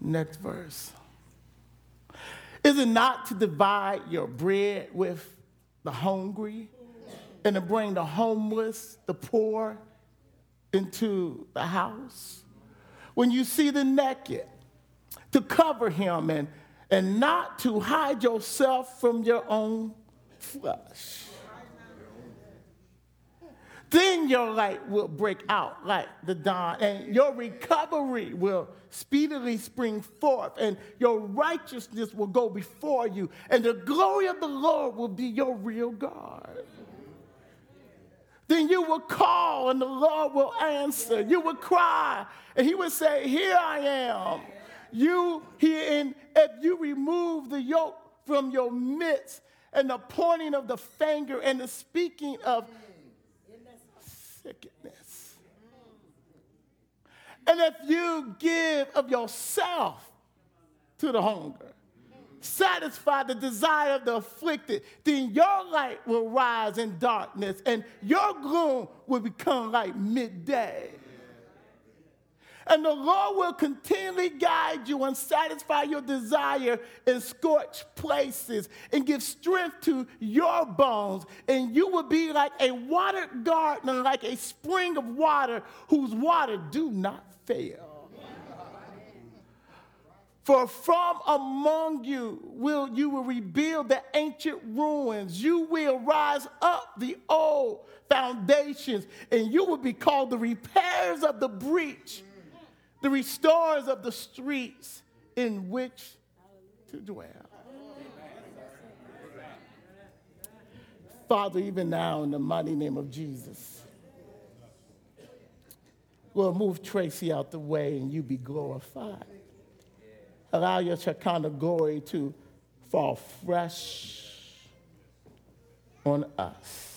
Next verse. Is it not to divide your bread with the hungry and to bring the homeless, the poor into the house? When you see the naked, to cover him and, and not to hide yourself from your own flesh. Then your light will break out like the dawn, and your recovery will speedily spring forth, and your righteousness will go before you, and the glory of the Lord will be your real guard. Then you will call, and the Lord will answer. You will cry, and He will say, Here I am. You, he, and if you remove the yoke from your midst, and the pointing of the finger and the speaking of sickness. And if you give of yourself to the hunger, satisfy the desire of the afflicted, then your light will rise in darkness and your gloom will become like midday. And the Lord will continually guide you and satisfy your desire in scorched places and give strength to your bones. And you will be like a watered garden, like a spring of water whose water do not fail. For from among you will you will rebuild the ancient ruins. You will rise up the old foundations, and you will be called the repairs of the breach the restorers of the streets in which to dwell. Father, even now in the mighty name of Jesus, we'll move Tracy out the way and you be glorified. Allow your Shekinah glory to fall fresh on us.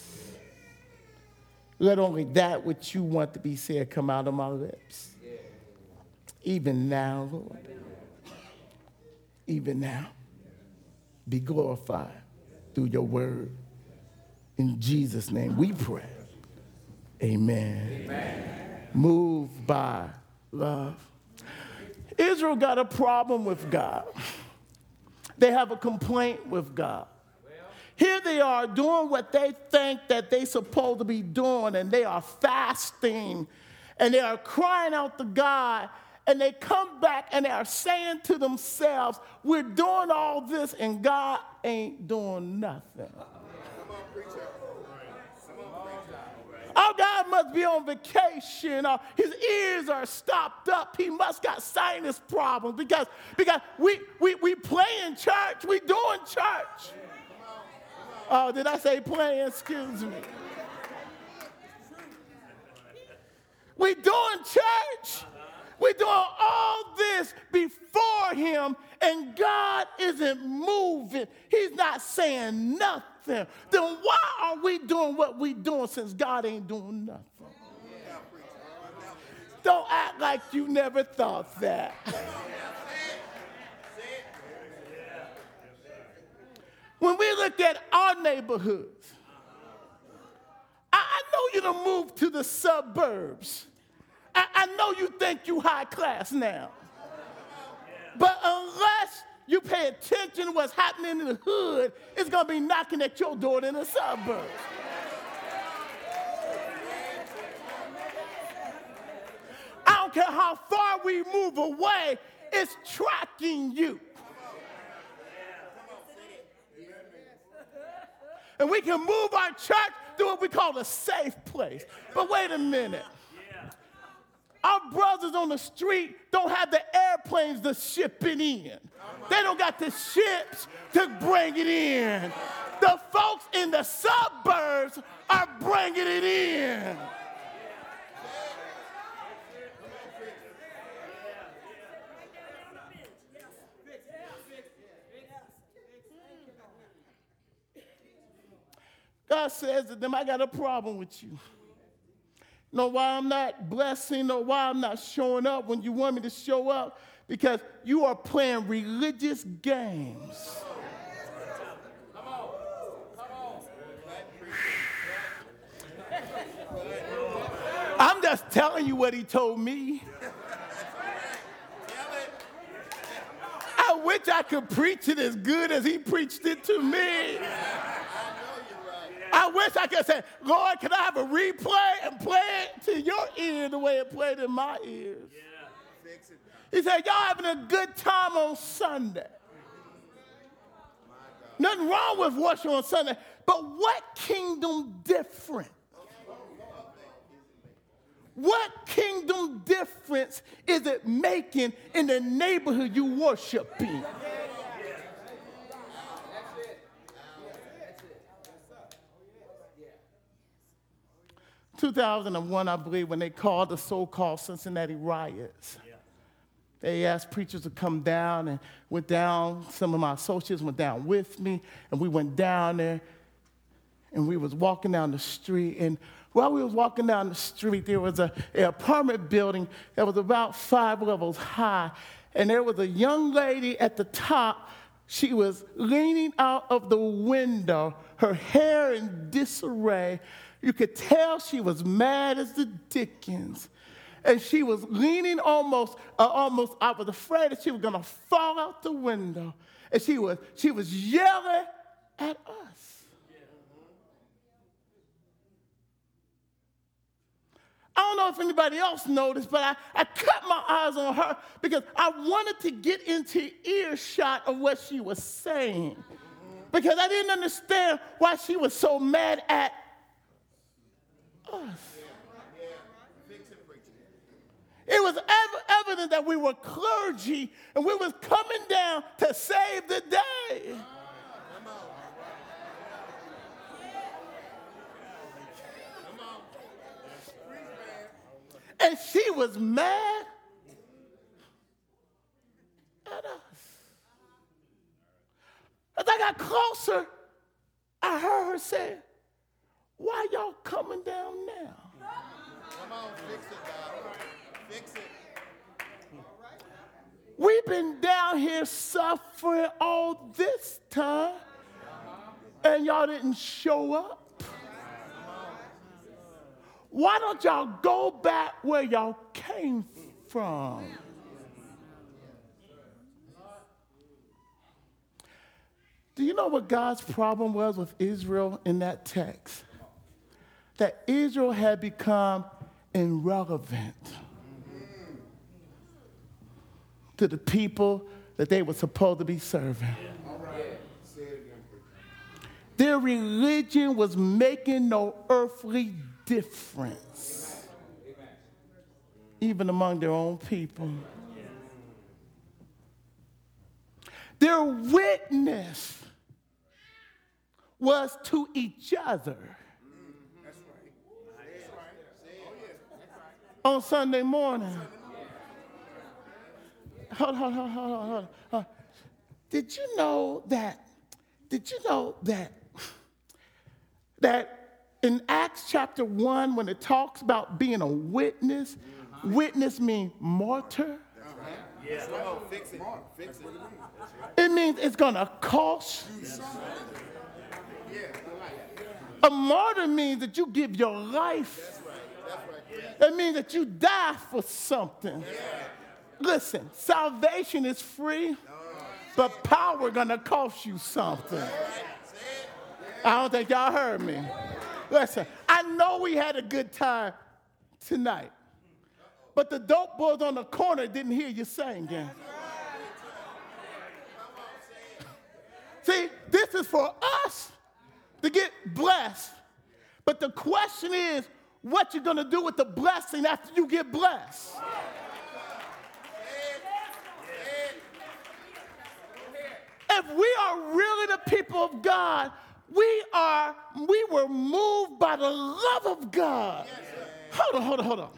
Let only that which you want to be said come out of my lips even now, Lord. Even now. Be glorified through your word. In Jesus' name we pray. Amen. Amen. Moved by love. Israel got a problem with God. They have a complaint with God. Here they are doing what they think that they're supposed to be doing, and they are fasting, and they are crying out to God, and they come back and they are saying to themselves, We're doing all this and God ain't doing nothing. Our God must be on vacation or his ears are stopped up. He must got sinus problems because, because we, we, we play in church. We doing church. Oh, did I say playing? Excuse me. We doing church. We're doing all this before Him, and God isn't moving. He's not saying nothing. Then why are we doing what we're doing since God ain't doing nothing? Don't act like you never thought that. when we look at our neighborhoods, I, know you to move to the suburbs. I, I know you think you high class now. But unless you pay attention to what's happening in the hood, it's gonna be knocking at your door in the suburbs. I don't care how far we move away, it's tracking you. And we can move our church to what we call a safe place. But wait a minute. Our brothers on the street don't have the airplanes to ship it in. They don't got the ships to bring it in. The folks in the suburbs are bringing it in. God says to them, I got a problem with you know why I'm not blessing or why I'm not showing up when you want me to show up? Because you are playing religious games. I'm just telling you what he told me. I wish I could preach it as good as he preached it to me. I wish I could say, Lord, can I have a replay and play it to your ear the way it played in my ears? He said, Y'all having a good time on Sunday. Nothing wrong with worship on Sunday, but what kingdom different? What kingdom difference is it making in the neighborhood you worship in? 2001, I believe, when they called the so called Cincinnati riots. They asked preachers to come down and went down. Some of my associates went down with me, and we went down there and we was walking down the street. And while we was walking down the street, there was a, a apartment building that was about five levels high. And there was a young lady at the top. She was leaning out of the window, her hair in disarray. You could tell she was mad as the Dickens. And she was leaning almost, uh, almost, I was afraid that she was gonna fall out the window. And she was, she was yelling at us. I don't know if anybody else noticed, but I, I cut my eyes on her because I wanted to get into earshot of what she was saying. Because I didn't understand why she was so mad at. It was ev- evident that we were clergy and we was coming down to save the day. And she was mad at us. As I got closer, I heard her say, why y'all coming down now? Come on, fix it, God. Fix it. We've been down here suffering all this time, and y'all didn't show up. Why don't y'all go back where y'all came from? Do you know what God's problem was with Israel in that text? That Israel had become irrelevant to the people that they were supposed to be serving. Their religion was making no earthly difference, even among their own people. Their witness was to each other on Sunday morning. Hold, on, hold, on, hold, hold, hold, hold. Did you know that? Did you know that? That in Acts chapter 1, when it talks about being a witness, witness means martyr. Yeah. Fix it. Fix it. It means it's going to cost something. A martyr means that you give your life that means that you die for something. Listen, salvation is free, but power gonna cost you something. I don't think y'all heard me. Listen, I know we had a good time tonight, but the dope boys on the corner didn't hear you singing. See, this is for us to get blessed. But the question is, what you're going to do with the blessing after you get blessed. If we are really the people of God, we are, we were moved by the love of God. Hold on, hold on, hold on.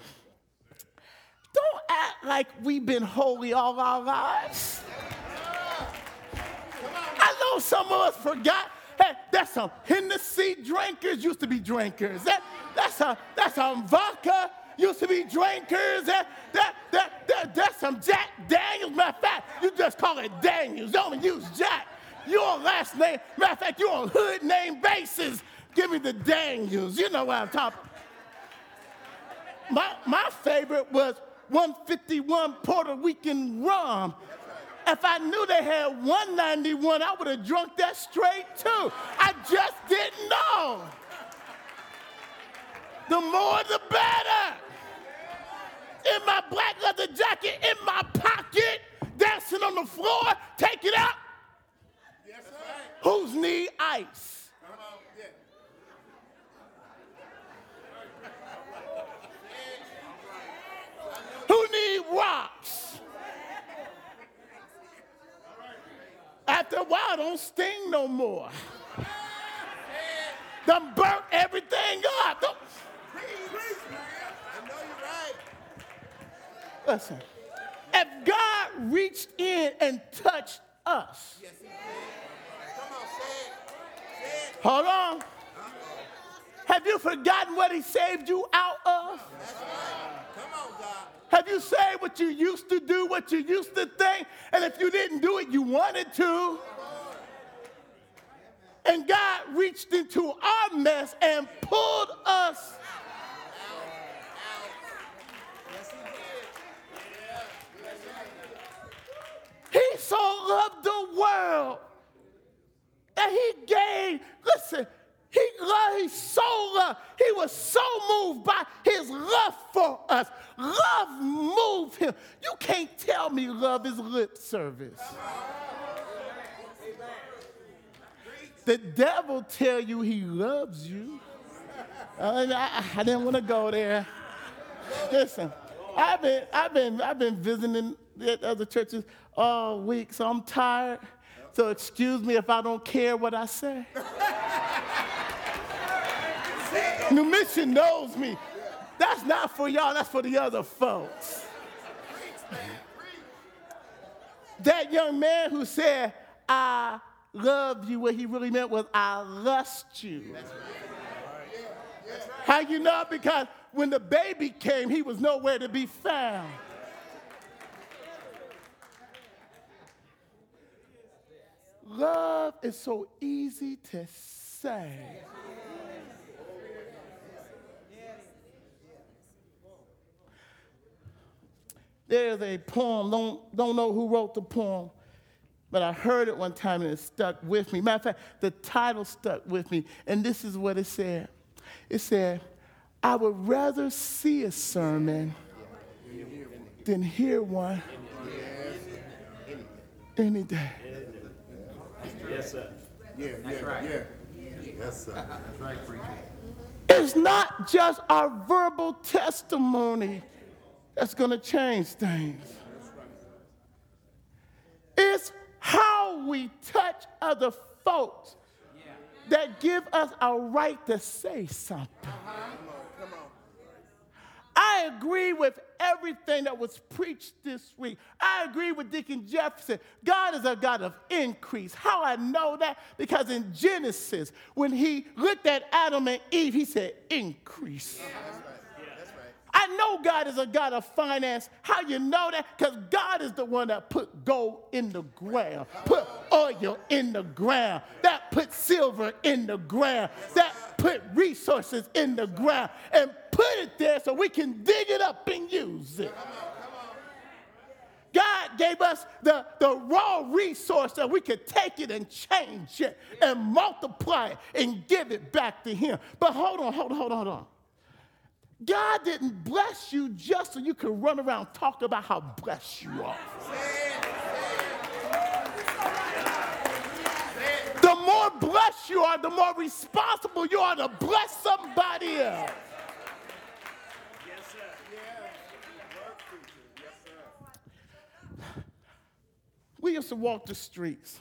Don't act like we've been holy all our lives. I know some of us forgot. Hey, that's some Hennessy drinkers used to be drinkers. That, that's a that's some vodka. Used to be drinkers. That, that, that, that, that's some Jack Daniels. Matter of fact, you just call it Daniels. Don't use Jack. Your last name. Matter of fact, you're on hood name basis. Give me the Daniels. You know what I'm talking. My my favorite was 151 Puerto Rican rum. If I knew they had 191, I would have drunk that straight too. I just didn't know. The more the better. In my black leather jacket, in my pocket, dancing on the floor, take it out. Yes, sir. Who's need ice? Who need rocks? After a while, don't sting no more. Done burnt everything up. Don't... Listen, if God reached in and touched us, hold on. Have you forgotten what He saved you out of? Have you said what you used to do, what you used to think, and if you didn't do it, you wanted to? And God reached into our mess and pulled us. Out. He so loved the world that he gave, listen, he loved, he so loved, he was so moved by his love for us. Love moved him. You can't tell me love is lip service. The devil tell you he loves you. I, I didn't want to go there. Listen, I've been, I've been, I've been visiting other churches all week, so I'm tired. So excuse me if I don't care what I say. New Mission knows me. That's not for y'all, that's for the other folks. That young man who said, I love you, what he really meant was, I lust you. How you know? Because when the baby came, he was nowhere to be found. Love is so easy to say. There's a poem, don't, don't know who wrote the poem, but I heard it one time and it stuck with me. Matter of fact, the title stuck with me, and this is what it said. It said, I would rather see a sermon than hear one any day. Yes, sir. Yeah, That's yeah, right. yeah. Yes, sir. That's right, preacher. It's not just our verbal testimony that's going to change things. It's how we touch other folks that give us a right to say something. I agree with everything that was preached this week. I agree with Deacon Jefferson. God is a God of increase. How I know that? Because in Genesis, when he looked at Adam and Eve, he said, increase. I know God is a God of finance. How you know that? Because God is the one that put gold in the ground, put oil in the ground, that put silver in the ground, that put resources in the ground, and put it there so we can dig it up and use it. God gave us the, the raw resource that we could take it and change it and multiply it and give it back to Him. But hold on, hold on, hold on, hold on. God didn't bless you just so you could run around talk about how blessed you are. The more blessed you are, the more responsible you are to bless somebody else. We used to walk the streets.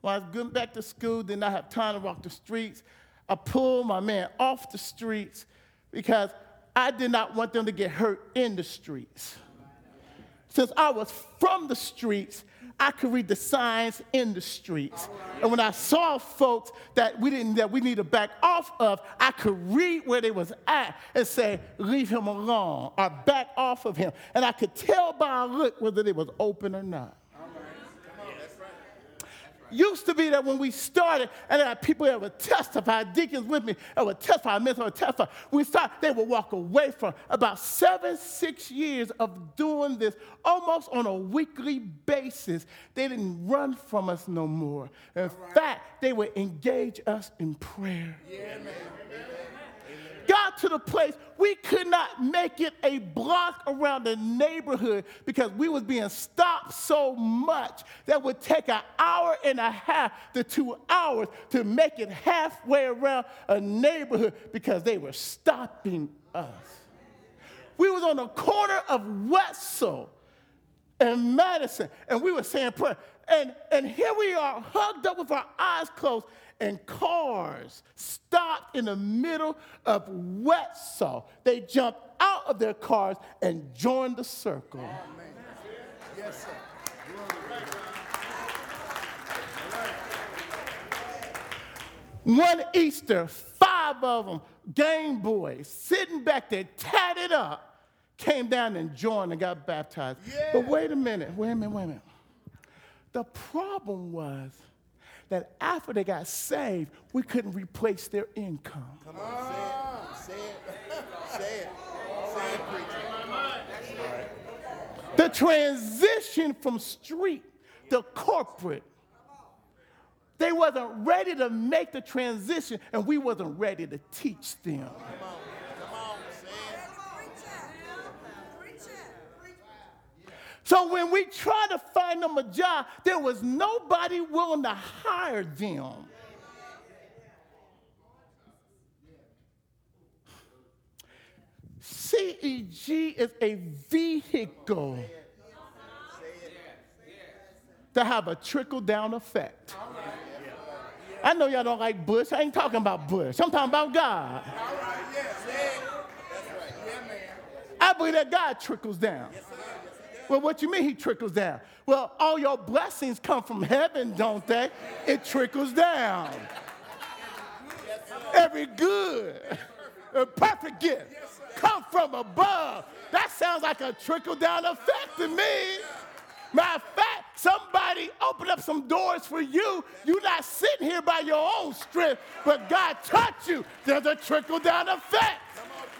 When I was going back to school, did not have time to walk the streets. I pulled my man off the streets because I did not want them to get hurt in the streets. Since I was from the streets, I could read the signs in the streets. And when I saw folks that we didn't that we need to back off of, I could read where they was at and say, leave him alone or back off of him. And I could tell by a look whether they was open or not. Used to be that when we started, and there are people that would testify, deacons with me, that would testify, mentors would testify. We start, they would walk away from about seven, six years of doing this almost on a weekly basis. They didn't run from us no more. In fact, they would engage us in prayer. Yeah, man to the place we could not make it a block around the neighborhood because we was being stopped so much that would take an hour and a half to two hours to make it halfway around a neighborhood because they were stopping us. We was on the corner of Wetzel and Madison, and we were saying prayer. And, and here we are, hugged up with our eyes closed, and cars stopped in the middle of Wetzel. They jumped out of their cars and joined the circle. Oh, yes, sir. One Easter, five of them, Game Boys, sitting back there, tatted up, came down and joined and got baptized. Yeah. But wait a minute, wait a minute, wait a minute. The problem was that after they got saved, we couldn't replace their income. Come on, say it. Say it. Say it. Say it, preacher. The transition from street to corporate, they wasn't ready to make the transition, and we wasn't ready to teach them. So when we tried to find them a job, there was nobody willing to hire them. CEG is a vehicle to have a trickle down effect. I know y'all don't like Bush. I ain't talking about Bush. I'm talking about God. I believe that God trickles down. Well, what you mean he trickles down? Well, all your blessings come from heaven, don't they? It trickles down. Every good, perfect gift come from above. That sounds like a trickle down effect to me. Matter of fact, somebody opened up some doors for you. You're not sitting here by your own strength, but God touched you. There's a trickle down effect.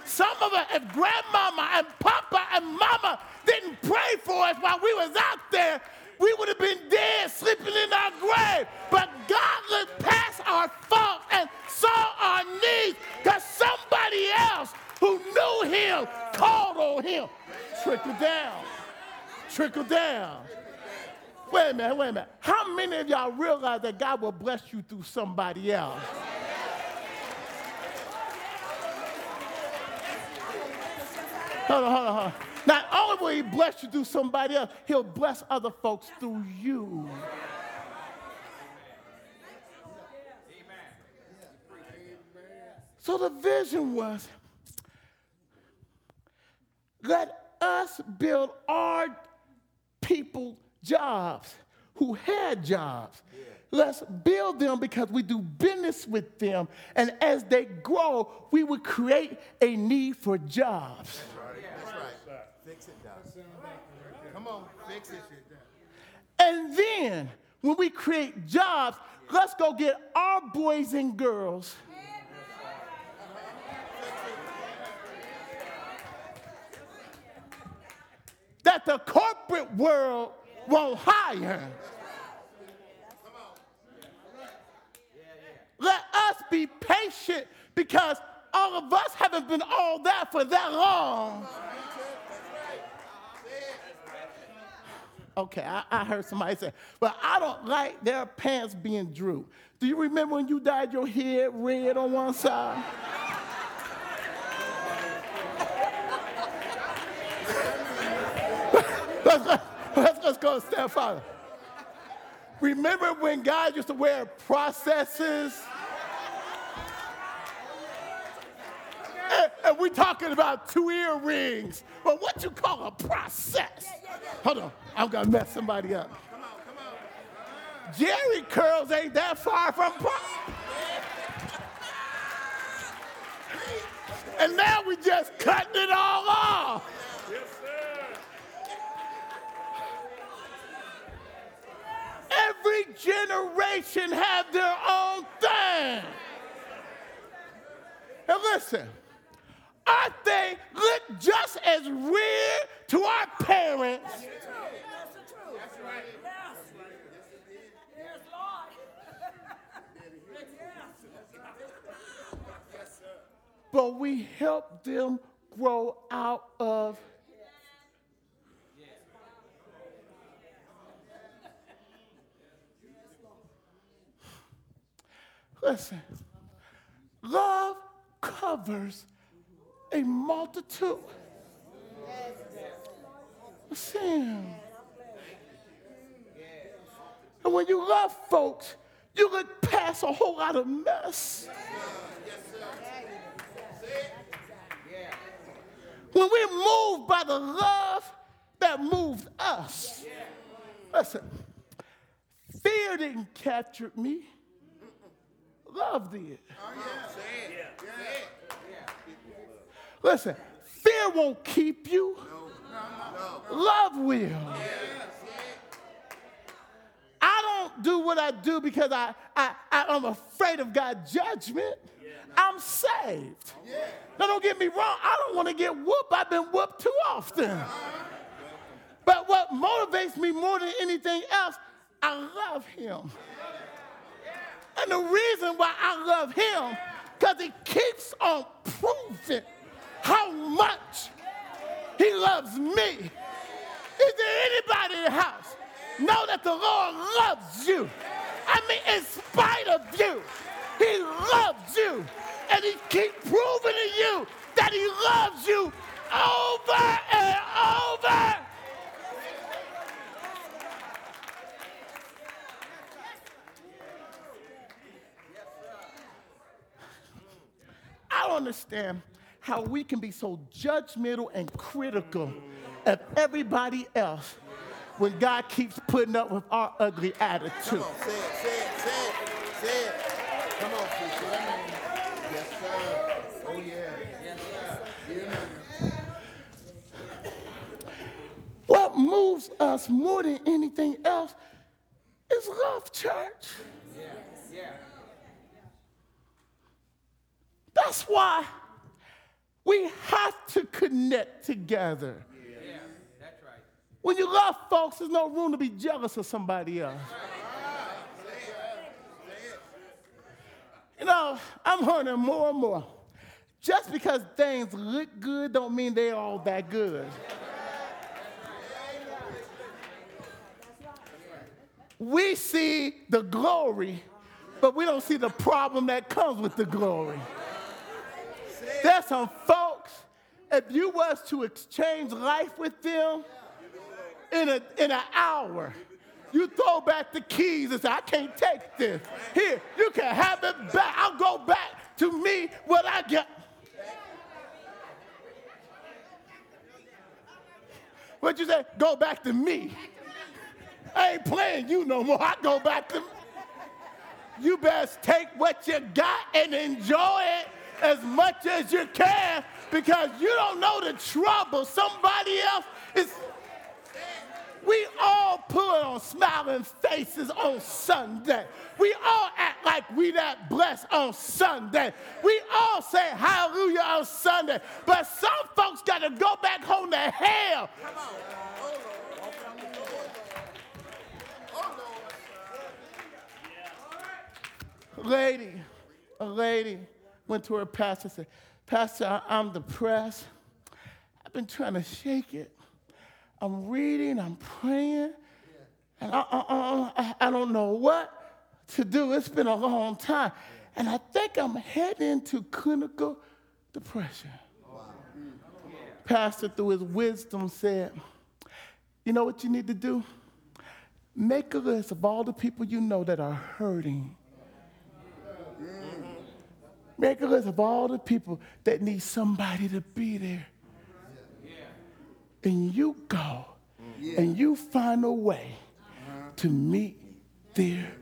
Some of us, if grandmama and papa and mama didn't pray for us while we was out there, we would have been dead, sleeping in our grave. But God looked past our fault and saw our needs because somebody else who knew him called on him. Trickle down. Trickle down. Wait a minute, wait a minute. How many of y'all realize that God will bless you through somebody else? Hold on, hold on. Not only will he bless you through somebody else, he'll bless other folks through you. So the vision was let us build our people jobs who had jobs. Let's build them because we do business with them. And as they grow, we would create a need for jobs. Fix it, Doc. Come on, fix it. And then, when we create jobs, let's go get our boys and girls. That the corporate world won't hire. Let us be patient because all of us haven't been all that for that long. Okay, I, I, heard somebody say, but I don't like their pants being drooped. Do you remember when you dyed your hair red on one side? let's, let's, go a step further. Remember when guys used to wear processes? We're talking about two earrings. Well, what you call a process? Hold on, I'm gonna mess somebody up. Come on, come on. Jheri curls ain't that far from pro- And now we just cutting it all off. Yes. Every every generation have their own thing. And listen, just as weird to our parents? That's the truth. That's right. Yes. Yes, Lord. yes. But we help them grow out of Listen, love covers a multitude of sin. And when you love folks, you look past a whole lot of mess. When we're moved by the love that moved us. Listen, fear didn't capture me. Love did. Listen, fear won't keep you. Love will. I don't do what I do because I, I, I, am afraid of God's judgment. I'm saved. Now, don't get me wrong, I don't want to get whooped. I've been whooped too often. But what motivates me more than anything else, I love Him. And the reason why I love Him, because He keeps on proving how much He loves me. Is there anybody in the house know that the Lord loves you? I mean, in spite of you, He loves you. And He keeps proving to you that He loves you over and over. I don't understand how we can be so judgmental and critical of everybody else when God keeps putting up with our ugly attitude. Come on, say it, say it, say it, say it. Come on, preacher. That mean, yes, sir. Oh, yeah. Yes, sir. Yeah, What moves us more than anything else is love, church. Yeah. Yeah. That's why we have to connect together. Yeah, that's right. When you love folks, there's no room to be jealous of somebody else. You know, I'm learning more and more. Just because things look good don't mean they're all that good. We see the glory, but we don't see the problem that comes with the glory. There's some if you was to exchange life with them in, a, in an hour, you throw back the keys and say, I can't take this. Here, you can have it back. I'll go back to me what I got. What'd you say? Go back to me. I ain't playing you no more. I go back to You best take what you got and enjoy it as much as you can because you don't know the trouble somebody else is. We all put on smiling faces on Sunday. We all act like we that blessed on Sunday. We all say hallelujah on Sunday. But some folks got to go back home to hell. Come on. Lady, a lady went to her pastor and said, Pastor, I'm depressed. I've been trying to shake it. I'm reading, I'm praying, and I, I, I, I don't know what to do. It's been a long time. And I think I'm heading into clinical depression. Pastor, through his wisdom, said, You know what you need to do? Make a list of all the people you know that are hurting. Make a list of all the people that need somebody to be there. And you go and you find a way to meet their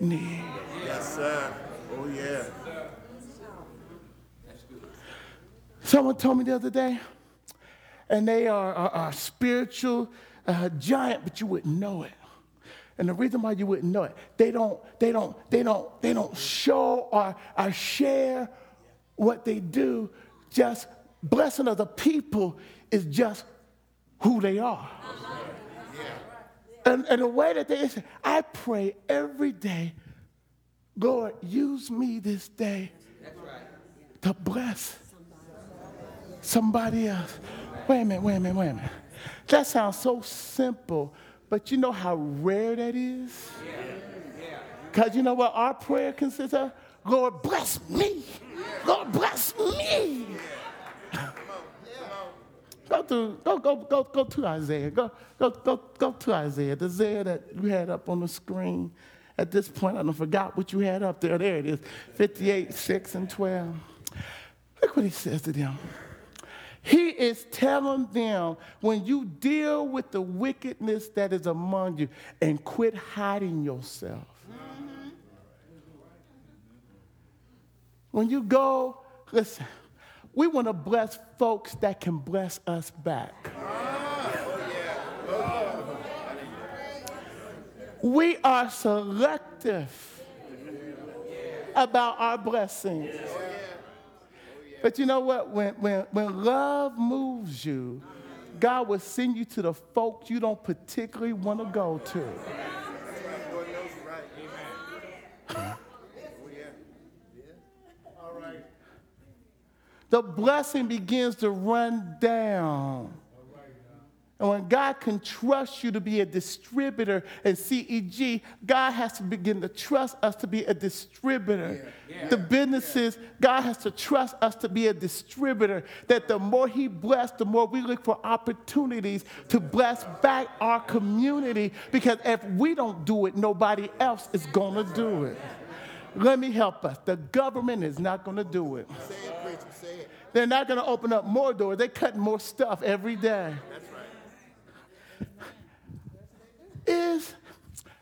need. Yes, sir. Oh, yeah. Someone told me the other day, and they are a spiritual uh, giant, but you wouldn't know it. And the reason why you wouldn't know it, they don't, they don't, they don't, they don't show or, or share what they do. Just blessing other people is just who they are. And, and the way that they I pray every day, Lord, use me this day to bless somebody else. Wait a minute, wait a minute, wait a minute. That sounds so simple, but you know how rare that is? Because you know what our prayer consists of? Lord, bless me. Lord, bless me. Go to go go go go to Isaiah. Go go go go to Isaiah. The Isaiah that you had up on the screen. At this point, I don't forgot what you had up there. There it is. 58, 6, and 12. Look what he says to them. He is telling them when you deal with the wickedness that is among you and quit hiding yourself. When you go, listen, we want to bless folks that can bless us back. We are selective about our blessings. But you know what? When, when, when love moves you, God will send you to the folks you don't particularly want to go to. The blessing begins to run down. And when God can trust you to be a distributor at CEG, God has to begin to trust us to be a distributor. The businesses, God has to trust us to be a distributor. That the more He blessed, the more we look for opportunities to bless back our community. Because if we don't do it, nobody else is going to do it. Let me help us. The government is not going to do it. Say it. Say it. They're not going to open up more doors. They're cutting more stuff every day. That's right. Is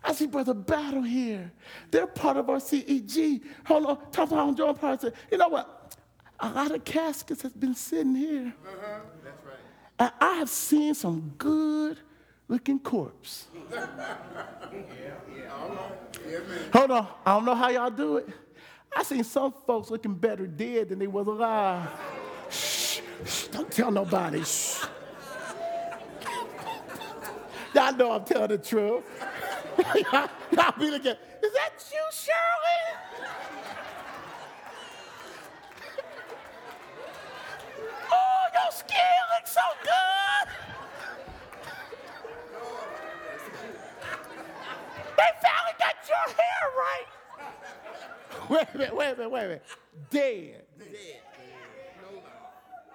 I see Brother Battle here. They're part of our CEG. Hold on, talk about John Parson. You know what? A lot of caskets has been sitting here. Uh-huh. That's right. And I have seen some good looking corpse. Yeah. Yeah. Hold on, I don't know how y'all do it. I seen some folks looking better dead than they was alive. Shh, shh, don't tell nobody. Shh. Y'all know I'm telling the truth. y'all, y'all be looking, is that you, Shirley? oh, your skin looks so good. they finally got your hair right. Wait a minute, wait a minute, wait a minute. Dead Dead. No.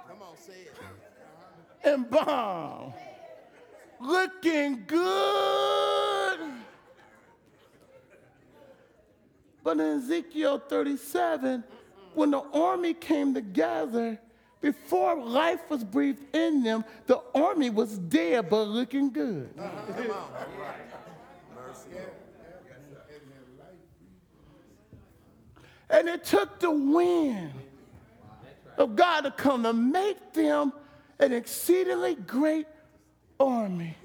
Come on, say it. Looking good. But in Ezekiel 37, when the army came together, before life was breathed in them, the army was dead but looking good. And it took the wind of God to come to make them an exceedingly great army.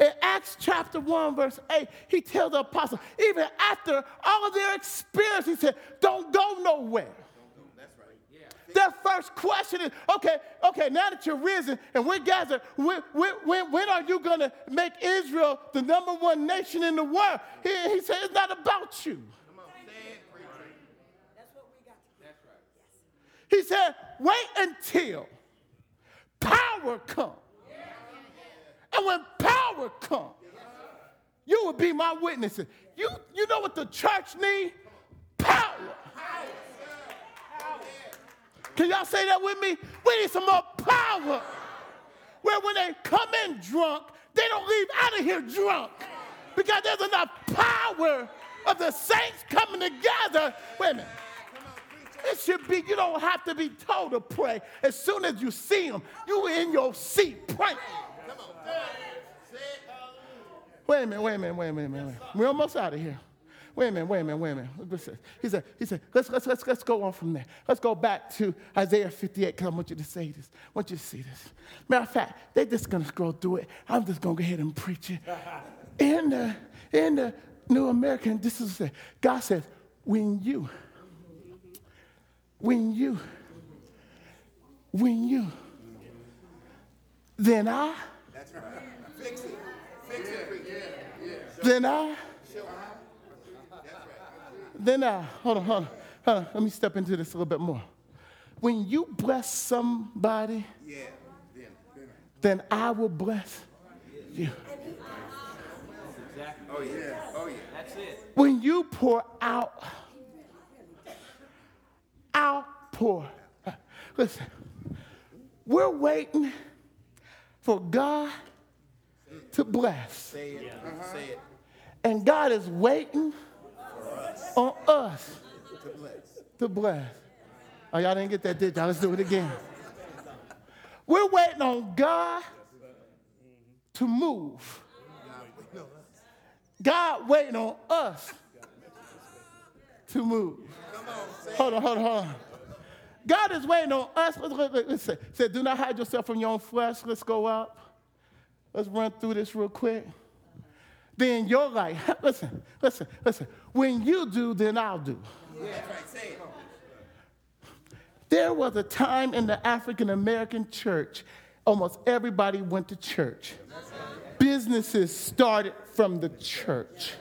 In Acts chapter 1, verse 8, he tells the apostles, even after all of their experience, he said, Don't go nowhere. Their first question is, okay, okay, now that you're risen and we're gathered, when, when, when, are you going to make Israel the number one nation in the world? He, he said, it's not about you. He said, wait until power comes. And when power comes, you will be my witnesses. You, you know what the church need? Power. Can y'all say that with me? We need some more power. Where when they come in drunk, they don't leave out of here drunk. Because there's enough power of the saints coming together. Wait a minute. It should be, you don't have to be told to pray. As soon as you see them, you in your seat praying. Come on. Say it. Wait a minute, wait a minute, wait a minute, wait a minute. We're almost out of here. Wait a minute, wait a minute, wait a minute. He said, he said, let's, let's, let's, let's go on from there. Let's go back to Isaiah 58, because I want you to say this. I want you to see this. Matter of fact, they're just going to scroll through it. I'm just going to go ahead and preach it. In the, In the New American, this is it. God says, when you, when you, when you, then I, That's right. Fix it. Fix it. Yeah. Yeah. then I, Show That's right. then I, hold on, hold on, hold on. Let me step into this a little bit more. When you bless somebody, Yeah. Then. then. then I will bless you. Oh yeah. Oh yeah. That's it. When you pour out, outpour. Listen, we're waiting for God to bless. Say it. Uh-huh. Say it. And God is waiting on us To bless. to bless. Oh, y'all didn't get that, did y'all? Let's do it again. We're waiting on God to move. God waiting on us to move. Hold on, hold on, hold on. God is waiting on us. Let's, say, do not hide yourself from your own flesh. Let's go up. Let's run through this real quick. Then you're like, listen, listen, listen. When you do, then I'll do. There was a time in the African American church, almost everybody went to church. Businesses started from the church.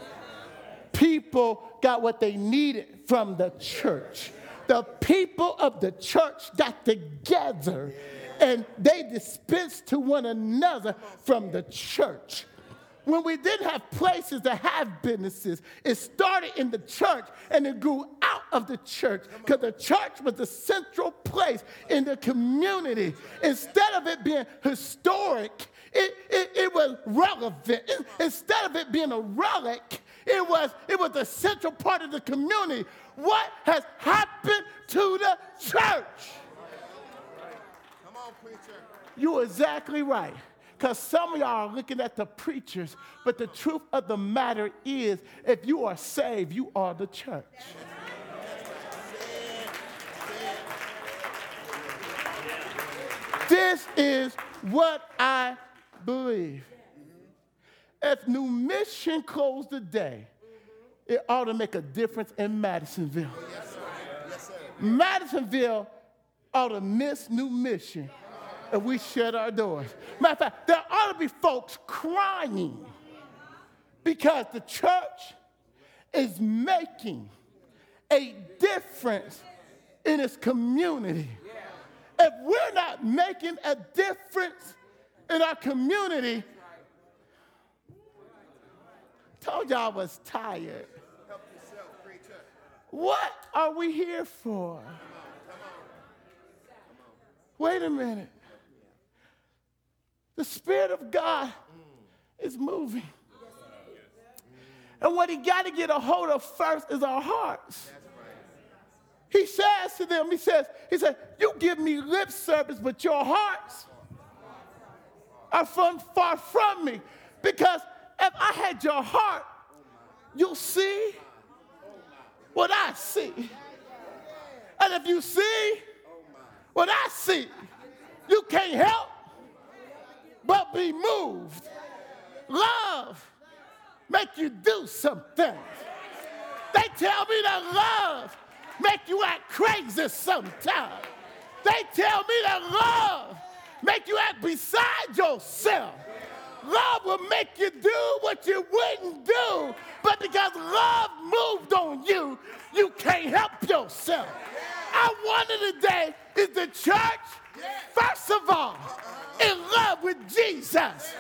People got what they needed from the church. The people of the church got together and they dispensed to one another from the church. When we didn't have places to have businesses, it started in the church and it grew out of the church because the church was the central place in the community. Instead of it being historic, it, it, it was relevant. Instead of it being a relic, it was, it was the central part of the community. What has happened to the church? Come on, preacher. You're exactly right. Because some of y'all are looking at the preachers, but the truth of the matter is if you are saved, you are the church. This is what I believe. If New Mission closed today, it ought to make a difference in Madisonville. Madisonville ought to miss New Mission if we shut our doors. Matter of fact, there ought to be folks crying because the church is making a difference in its community. If we're not making a difference in our community, told y'all I was tired. Help yourself, preacher. What are we here for? Wait a minute. The Spirit of God is moving. And what he got to get a hold of first is our hearts. He says to them, he says, he said, you give me lip service, but your hearts are from, far from me. Because if I had your heart, you'll see what I see. And if you see what I see, you can't help but be moved. Love make you do something. They tell me that love make you act crazy sometimes. They tell me that love make you act beside yourself. Love will make you do what you wouldn't do, but because love moved on you, you can't help yourself. I wonder today is the church, first of all, in love with Jesus?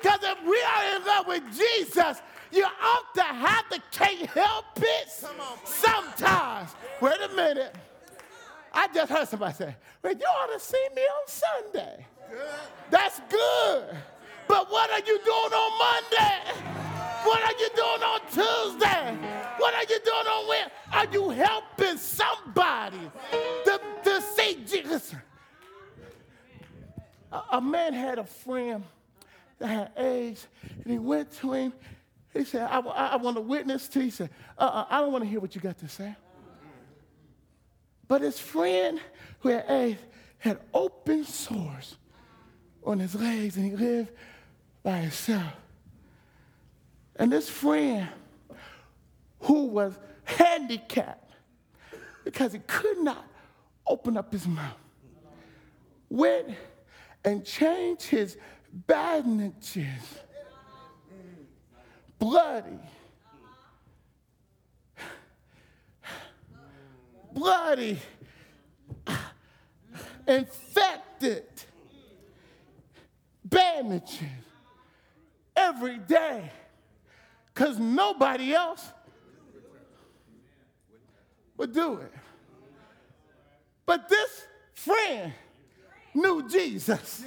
Because if we are in love with Jesus, you ought to have to can't help it sometimes. Wait a minute. I just heard somebody say, well, you ought to see me on Sunday. That's good. But what are you doing on Monday? What are you doing on Tuesday? What are you doing on Wednesday? Are you helping somebody to, to see Jesus? A, a man had a friend that had AIDS, and he went to him. He said, I, I, I want to witness to you. He said, uh-uh, I don't want to hear what you got to say. But his friend who had AIDS had open sores on his legs, and he lived by himself. And this friend who was handicapped because he could not open up his mouth went and changed his bandages bloody bloody infected bandages every day because nobody else would do it. But this friend knew Jesus.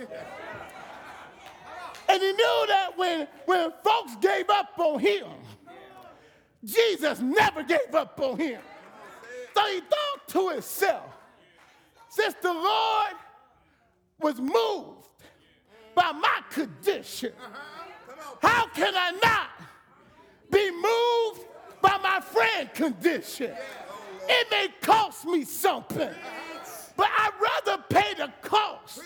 And he knew that when, when folks gave up on him, Jesus never gave up on him. So he thought to himself, since the Lord was moved by my condition, how can I not be moved by my friend condition? It may cost me something, but I'd rather pay the cost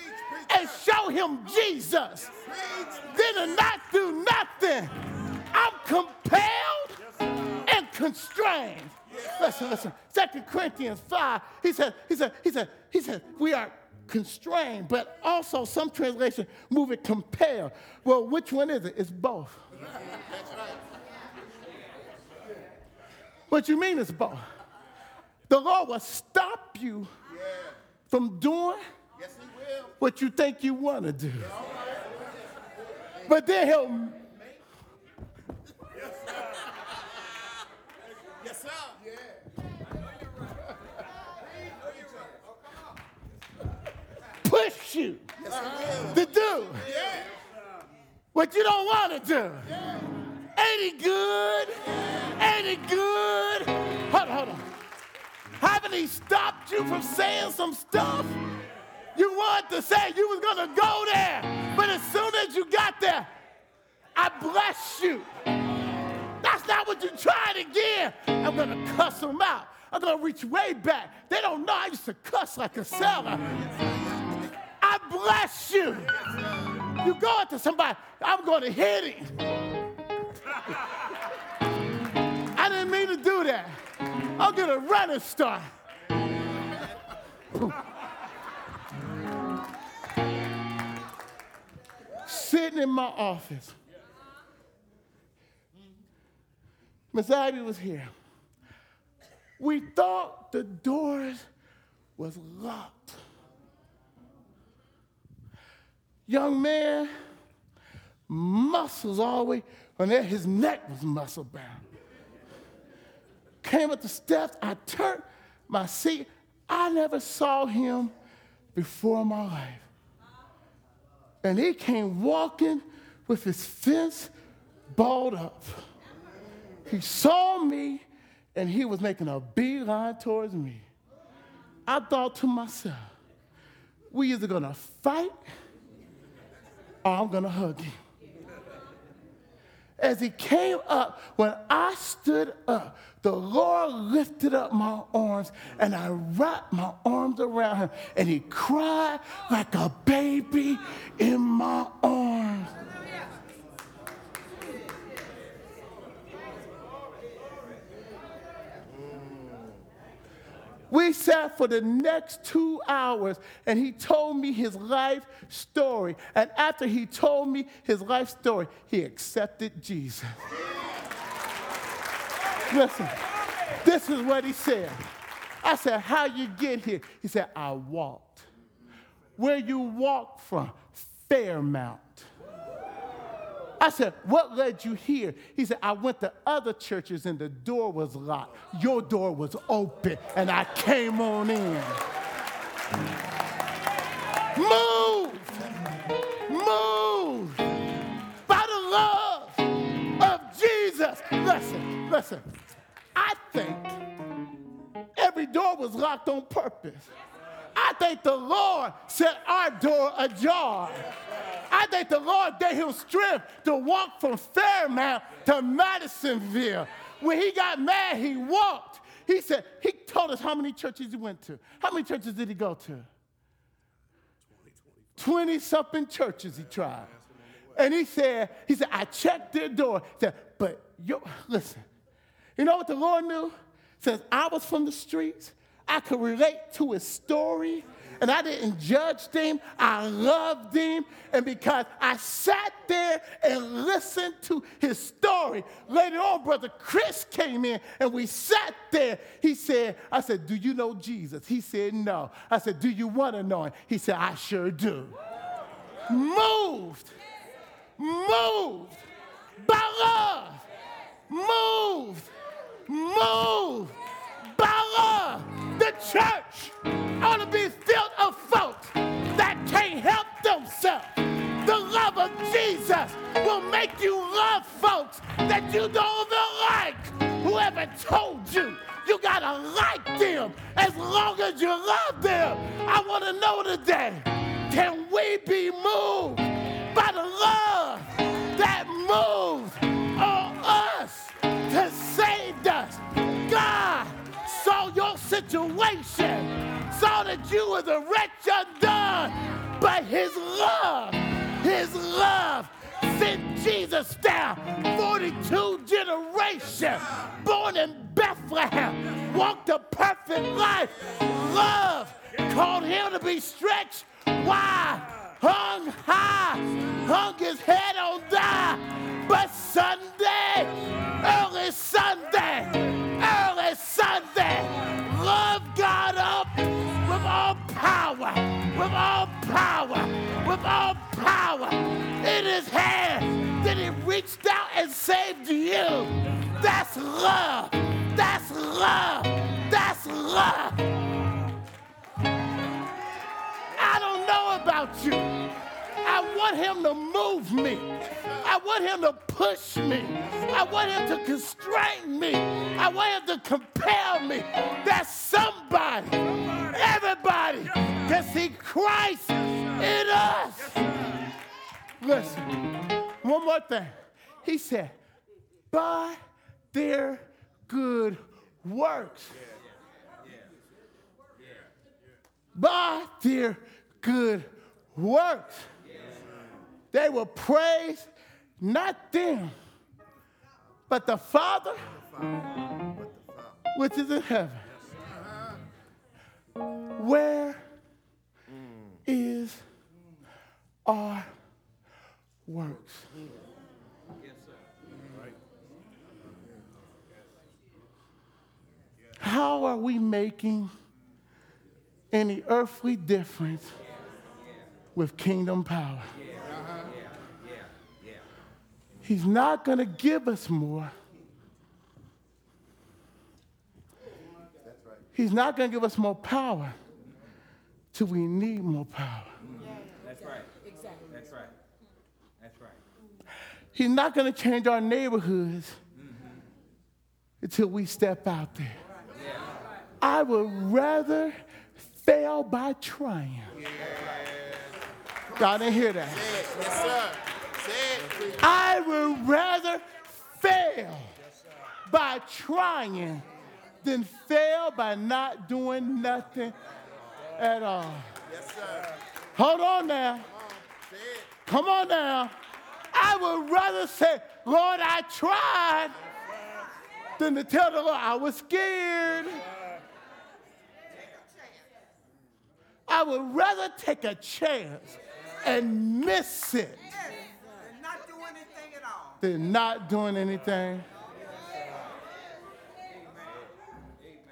and show him Jesus than to not do nothing. I'm compelled and constrained. Listen, listen. Second Corinthians 5, he said, he said, he said, he said, we are constrained, but also some translation move it compelled. Well, which one is it? It's both. What you mean it's both? The Lord will stop you from doing what you think you want to do. But then he'll you to do what you don't want to do. Ain't it good? Ain't it good? Hold on, hold on. Haven't he stopped you from saying some stuff? You wanted to say you was gonna go there, but as soon as you got there, I bless you. That's not what you tried again. I'm gonna cuss them out. I'm gonna reach way back. They don't know I used to cuss like a sailor. Bless you. You go to somebody, I'm gonna hit him. I didn't mean to do that. I'll get a running start. Sitting in my office. Miss Ivy was here. We thought the doors was locked. Young man, muscles all the way, and his neck was muscle bound. Came up the steps, I turned my seat. I never saw him before my life. And he came walking with his fence balled up. He saw me and he was making a beeline towards me. I thought to myself, we either gonna fight I'm gonna hug him. As he came up, when I stood up, the Lord lifted up my arms and I wrapped my arms around him and he cried like a baby in my arms. We sat for the next two hours and he told me his life story. And after he told me his life story, he accepted Jesus. Listen, this is what he said. I said, How you get here? He said, I walked. Where you walked from? Fairmount. I said, What led you here? He said, I went to other churches and the door was locked. Your door was open and I came on in. Move! Move! By the love of Jesus. Listen, listen. I think every door was locked on purpose. I think the Lord set our door ajar. I think the Lord gave him strength to walk from Fairmount to Madisonville. When he got mad, he walked. He said, he told us how many churches he went to. How many churches did he go to? 20 something churches he tried. And he said, he said, I checked their door. He said, but yo, listen, you know what the Lord knew? Since I was from the streets, I could relate to his story and I didn't judge them. I loved him. And because I sat there and listened to his story, later on, Brother Chris came in and we sat there. He said, I said, Do you know Jesus? He said, No. I said, Do you want to know him? He said, I sure do. Moved, moved by love, moved, moved by love. The church ought to be filled of folks that can't help themselves. The love of Jesus will make you love folks that you don't even like. Whoever told you you gotta like them as long as you love them. I want to know today can we be moved by the love that moves situation, saw that you was a wretch undone, but his love, his love sent Jesus down. 42 generations, born in Bethlehem, walked a perfect life. Love called him to be stretched wide, hung high, hung his head on die. But Sunday, early Sunday, with all power, with all power in his hand. Then he reached out and saved you. That's love. That's love. That's love. I don't know about you. I want him to move me. I want him to push me. I want him to constrain me. I want him to compel me. That somebody, everybody, can see Christ in us. Listen, one more thing. He said, by their good works. By their good works. They will praise not them, but the Father which is in heaven. Where is our works? How are we making any earthly difference with kingdom power? He's not going to give us more. He's not going to give us more power till we need more power. That's right. That's right. That's right. He's not going to change our neighborhoods until we step out there. I would rather fail by trying. God didn't hear that. Yes. I would rather fail by trying than fail by not doing nothing at all. Yes. Hold on now. Say it. Come on now. I would rather say, Lord, I tried, than to tell the Lord I was scared. I would rather take a chance and miss it than not doing anything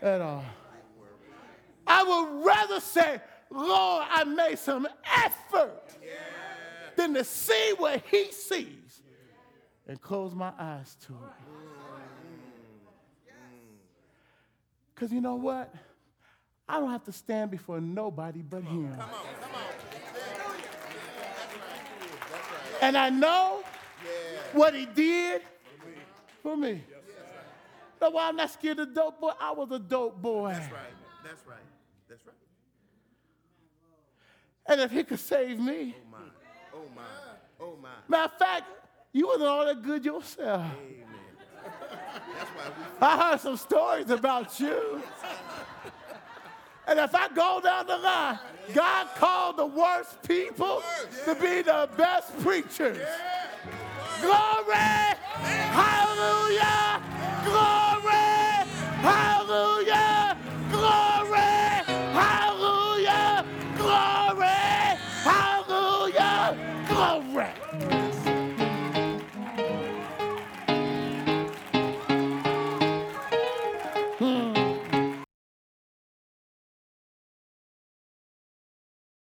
at all. I would rather say, Lord, I made some effort than to see what he sees and close my eyes to it. Because you know what? I don't have to stand before nobody but him. And I know what he did for me. That's why I'm not scared of dope boy. I was a dope boy. That's right. That's right. That's right. And if he could save me, Oh. Oh my. Uh-huh. Oh my. Matter of fact, you wasn't all that good yourself. Amen. That's why we I heard some stories about you. and if I go down the line, God called the worst people yeah. to be the best preachers. Yeah. Glory! Hallelujah! Glory! Hallelujah!